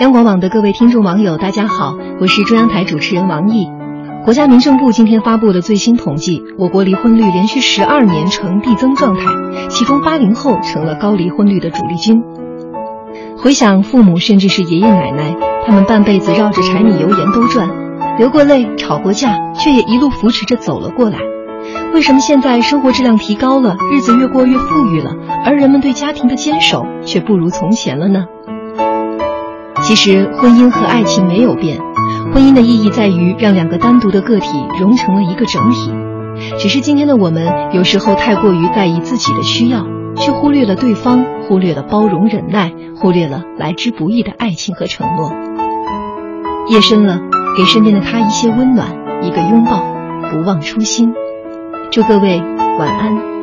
央广网的各位听众网友，大家好，我是中央台主持人王毅。国家民政部今天发布的最新统计，我国离婚率连续十二年呈递增状态，其中八零后成了高离婚率的主力军。回想父母甚至是爷爷奶奶，他们半辈子绕着柴米油盐都转，流过泪，吵过架，却也一路扶持着走了过来。为什么现在生活质量提高了，日子越过越富裕了，而人们对家庭的坚守却不如从前了呢？其实，婚姻和爱情没有变，婚姻的意义在于让两个单独的个体融成了一个整体。只是今天的我们有时候太过于在意自己的需要，却忽略了对方，忽略了包容忍耐，忽略了来之不易的爱情和承诺。夜深了，给身边的他一些温暖，一个拥抱，不忘初心。祝各位晚安。